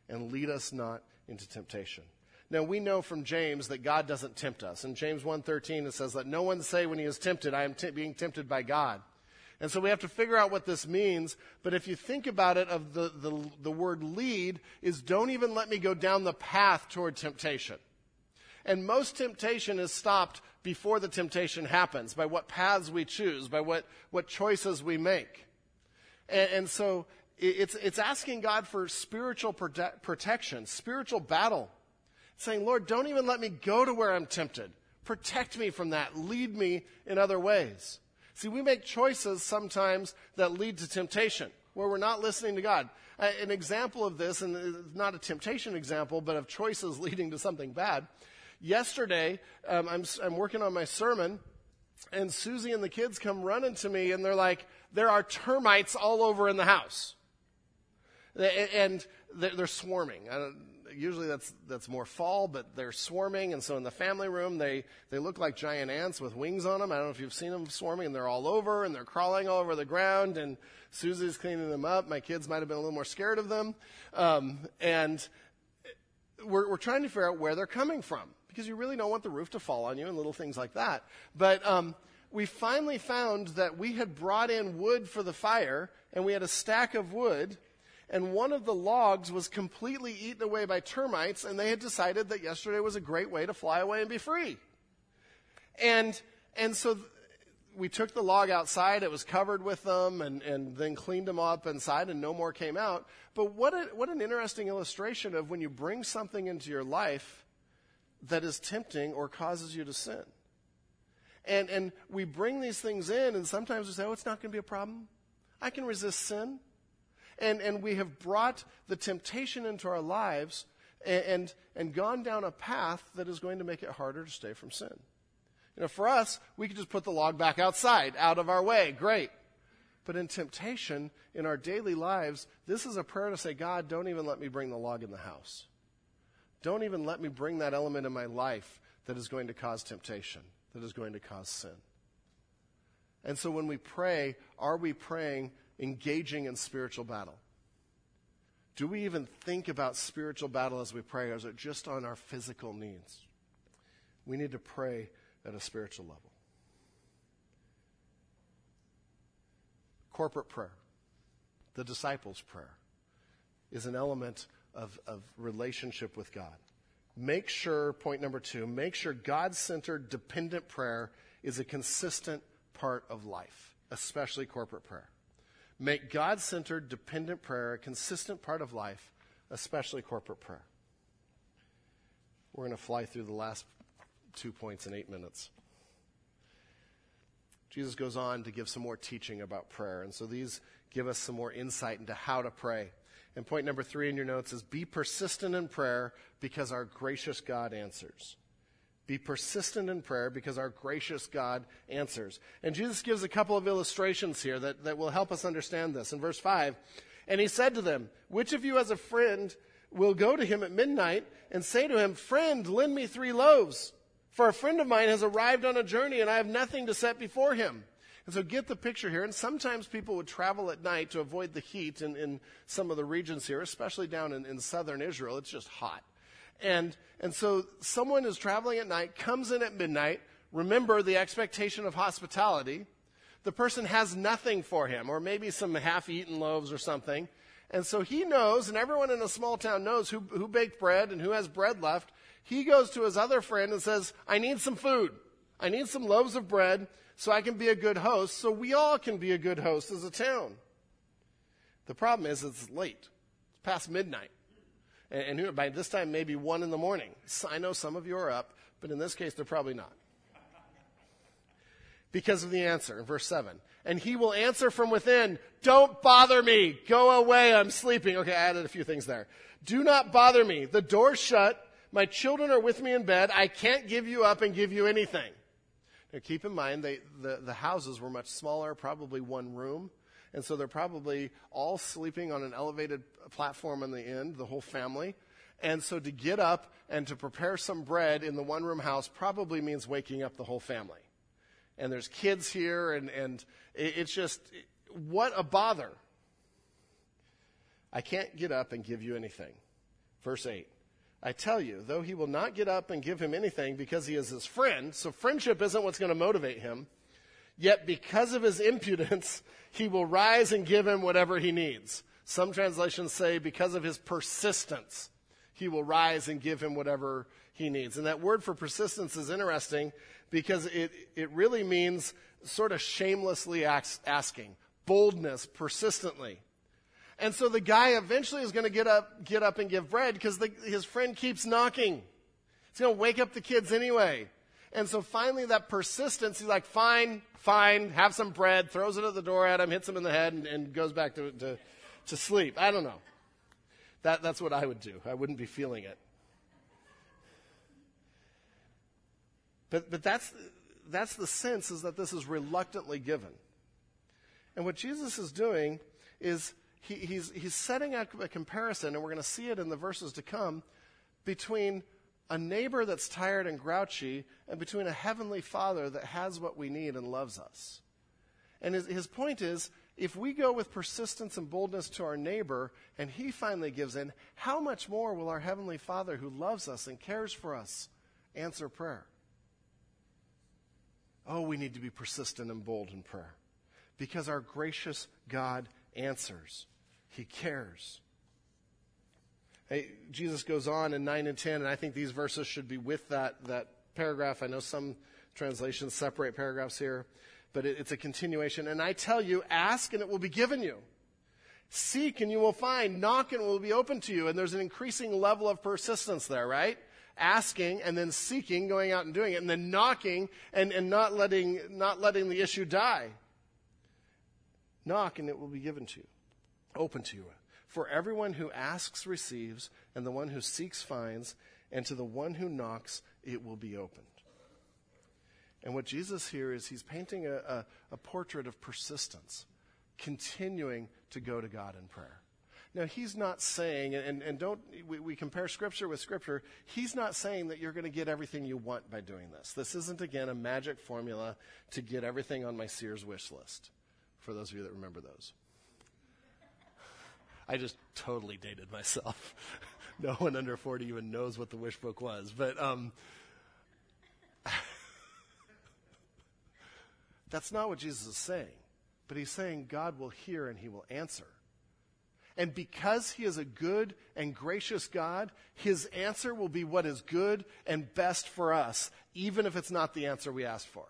And lead us not into temptation. Now we know from James that God doesn't tempt us. In James 1.13 it says, let no one say when he is tempted, I am t- being tempted by God. And so we have to figure out what this means. But if you think about it, of the, the, the word lead is don't even let me go down the path toward temptation. And most temptation is stopped before the temptation happens, by what paths we choose, by what, what choices we make. And, and so it's, it's asking God for spiritual prote- protection, spiritual battle. Saying, Lord, don't even let me go to where I'm tempted. Protect me from that. Lead me in other ways. See, we make choices sometimes that lead to temptation, where we're not listening to God. An example of this, and it's not a temptation example, but of choices leading to something bad, Yesterday, um, I'm, I'm working on my sermon, and Susie and the kids come running to me, and they're like, there are termites all over in the house. And they're swarming. Usually that's, that's more fall, but they're swarming. And so in the family room, they, they look like giant ants with wings on them. I don't know if you've seen them swarming, and they're all over, and they're crawling all over the ground. And Susie's cleaning them up. My kids might have been a little more scared of them. Um, and we're, we're trying to figure out where they're coming from because you really don't want the roof to fall on you and little things like that. But, um, we finally found that we had brought in wood for the fire, and we had a stack of wood, and one of the logs was completely eaten away by termites, and they had decided that yesterday was a great way to fly away and be free. And, and so th- we took the log outside, it was covered with them, and, and then cleaned them up inside, and no more came out. But what, a, what an interesting illustration of when you bring something into your life that is tempting or causes you to sin. And, and we bring these things in, and sometimes we say, oh, it's not going to be a problem. I can resist sin. And, and we have brought the temptation into our lives and, and, and gone down a path that is going to make it harder to stay from sin. You know, for us, we could just put the log back outside, out of our way. Great. But in temptation, in our daily lives, this is a prayer to say, God, don't even let me bring the log in the house. Don't even let me bring that element in my life that is going to cause temptation that is going to cause sin. And so when we pray, are we praying engaging in spiritual battle? Do we even think about spiritual battle as we pray, or is it just on our physical needs? We need to pray at a spiritual level. Corporate prayer, the disciples' prayer, is an element of, of relationship with God make sure, point number two, make sure God centered, dependent prayer is a consistent part of life, especially corporate prayer. Make God centered, dependent prayer a consistent part of life, especially corporate prayer. We're going to fly through the last two points in eight minutes. Jesus goes on to give some more teaching about prayer. And so these give us some more insight into how to pray. And point number three in your notes is be persistent in prayer because our gracious God answers. Be persistent in prayer because our gracious God answers. And Jesus gives a couple of illustrations here that, that will help us understand this. In verse 5, and he said to them, Which of you as a friend will go to him at midnight and say to him, Friend, lend me three loaves? For a friend of mine has arrived on a journey and I have nothing to set before him. And so get the picture here. And sometimes people would travel at night to avoid the heat in, in some of the regions here, especially down in, in southern Israel. It's just hot. And, and so someone is traveling at night, comes in at midnight. Remember the expectation of hospitality. The person has nothing for him, or maybe some half eaten loaves or something. And so he knows, and everyone in a small town knows who, who baked bread and who has bread left. He goes to his other friend and says, I need some food. I need some loaves of bread so I can be a good host, so we all can be a good host as a town. The problem is it's late. It's past midnight. And, and by this time, maybe one in the morning. I know some of you are up, but in this case, they're probably not. Because of the answer in verse 7. And he will answer from within, Don't bother me. Go away. I'm sleeping. Okay, I added a few things there. Do not bother me. The door's shut. My children are with me in bed. I can't give you up and give you anything. Now, keep in mind, they, the, the houses were much smaller, probably one room. And so they're probably all sleeping on an elevated platform on the end, the whole family. And so to get up and to prepare some bread in the one room house probably means waking up the whole family. And there's kids here, and, and it's just, what a bother. I can't get up and give you anything. Verse 8. I tell you, though he will not get up and give him anything because he is his friend, so friendship isn't what's going to motivate him, yet because of his impudence, he will rise and give him whatever he needs. Some translations say because of his persistence, he will rise and give him whatever he needs. And that word for persistence is interesting because it, it really means sort of shamelessly asking, boldness, persistently. And so the guy eventually is going to get up, get up and give bread because his friend keeps knocking. He's going to wake up the kids anyway. And so finally that persistence, he's like, fine, fine, have some bread, throws it at the door at him, hits him in the head, and, and goes back to, to, to sleep. I don't know. That, that's what I would do. I wouldn't be feeling it. But, but that's, that's the sense is that this is reluctantly given. And what Jesus is doing is he, he's, he's setting up a comparison, and we're going to see it in the verses to come, between a neighbor that's tired and grouchy and between a heavenly father that has what we need and loves us. And his, his point is if we go with persistence and boldness to our neighbor and he finally gives in, how much more will our heavenly father who loves us and cares for us answer prayer? Oh, we need to be persistent and bold in prayer because our gracious God answers. He cares. Hey, Jesus goes on in 9 and 10, and I think these verses should be with that, that paragraph. I know some translations separate paragraphs here, but it, it's a continuation. And I tell you, ask and it will be given you. Seek and you will find. Knock and it will be open to you. And there's an increasing level of persistence there, right? Asking and then seeking, going out and doing it, and then knocking and, and not letting, not letting the issue die. Knock and it will be given to you, open to you. For everyone who asks receives, and the one who seeks finds, and to the one who knocks it will be opened. And what Jesus here is, he's painting a, a, a portrait of persistence, continuing to go to God in prayer. Now, he's not saying, and, and don't, we, we, compare scripture with scripture, he's not saying that you're going to get everything you want by doing this. This isn't, again, a magic formula to get everything on my Sears wish list, for those of you that remember those. I just totally dated myself. no one under 40 even knows what the wish book was. But, um, That's not what Jesus is saying. But he's saying God will hear and he will answer. And because he is a good and gracious God, his answer will be what is good and best for us, even if it's not the answer we asked for.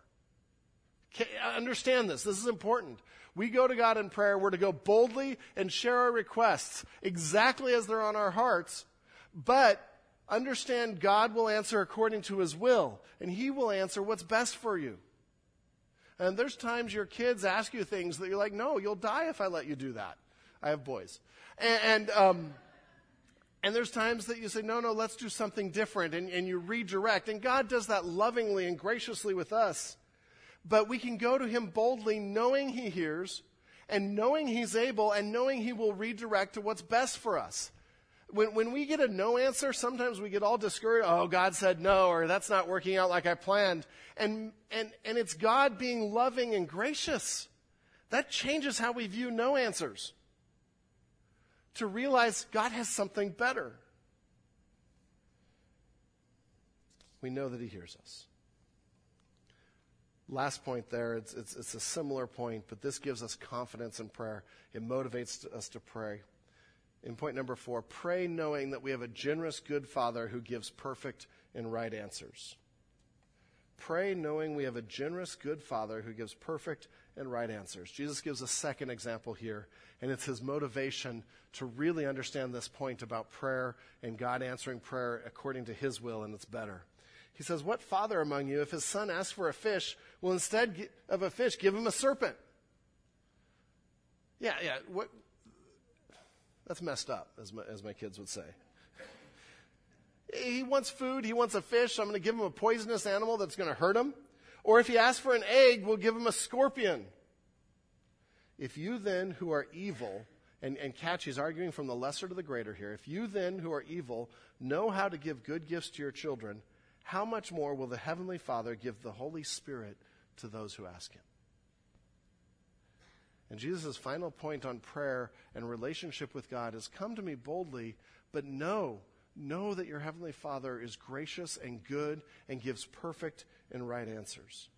Understand this. This is important. We go to God in prayer. We're to go boldly and share our requests exactly as they're on our hearts. But understand God will answer according to his will, and he will answer what's best for you. And there's times your kids ask you things that you're like, no, you'll die if I let you do that. I have boys. And, and, um, and there's times that you say, no, no, let's do something different. And, and you redirect. And God does that lovingly and graciously with us. But we can go to Him boldly, knowing He hears, and knowing He's able, and knowing He will redirect to what's best for us when, when we get a no answer, sometimes we get all discouraged. Oh, God said no, or that's not working out like I planned. And, and, and it's God being loving and gracious. That changes how we view no answers. To realize God has something better. We know that He hears us. Last point there, it's, it's, it's a similar point, but this gives us confidence in prayer. It motivates us to pray in point number four, pray knowing that we have a generous, good Father who gives perfect and right answers. Pray knowing we have a generous, good Father who gives perfect and right answers. Jesus gives a second example here, and it's his motivation to really understand this point about prayer and God answering prayer according to his will, and it's better. He says, What father among you, if his son asks for a fish, will instead of a fish give him a serpent? Yeah, yeah. What, that's messed up, as my, as my kids would say. He wants food. He wants a fish. I'm going to give him a poisonous animal that's going to hurt him. Or if he asks for an egg, we'll give him a scorpion. If you then, who are evil, and, and catch, he's arguing from the lesser to the greater here. If you then, who are evil, know how to give good gifts to your children, how much more will the Heavenly Father give the Holy Spirit to those who ask him? And Jesus' final point on prayer and relationship with God is come to me boldly, but know, know that your Heavenly Father is gracious and good and gives perfect and right answers.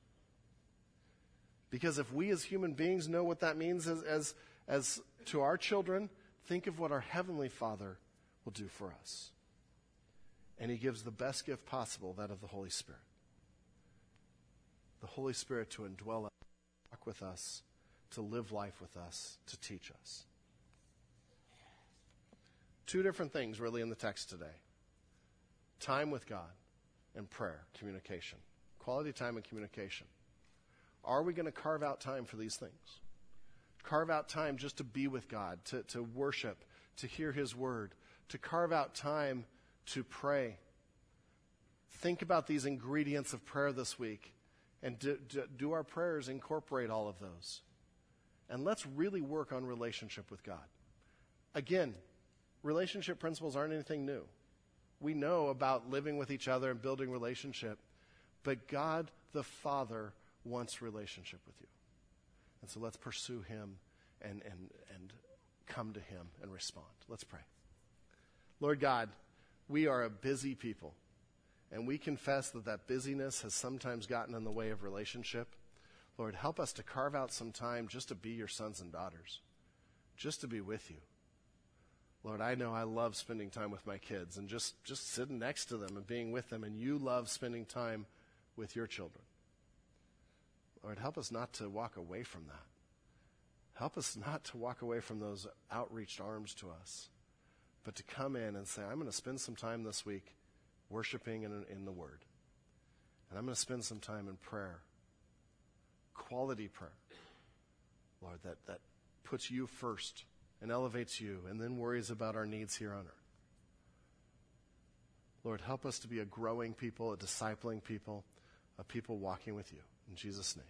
Because if we as human beings know what that means as, as, as to our children, think of what our Heavenly Father will do for us. And He gives the best gift possible, that of the Holy Spirit. The Holy Spirit to indwell us, to walk with us to live life with us, to teach us. Two different things really in the text today time with God and prayer, communication. Quality time and communication. Are we going to carve out time for these things? Carve out time just to be with God, to, to worship, to hear His word, to carve out time to pray. Think about these ingredients of prayer this week and do, do, do our prayers incorporate all of those? and let's really work on relationship with God. Again, relationship principles aren't anything new. We know about living with each other and building relationship, but God the Father wants relationship with you. And so let's pursue him and, and, and come to him and respond. Let's pray. Lord God, we are a busy people, And we confess that that busyness has sometimes gotten in the way of relationship. Lord, help us to carve out some time just to be your sons and daughters, just to be with you. Lord, I know I love spending time with my kids and just, just sitting next to them and being with them, and you love spending time with your children. Lord, help us not to walk away from that. Help us not to walk away from those outreached arms to us, but to come in and say, I'm going to spend some time this week worshiping in, in the Word. And I'm going to spend some time in prayer, quality prayer, Lord, that, that puts you first and elevates you and then worries about our needs here on earth. Lord, help us to be a growing people, a discipling people, a people walking with you. In Jesus' name.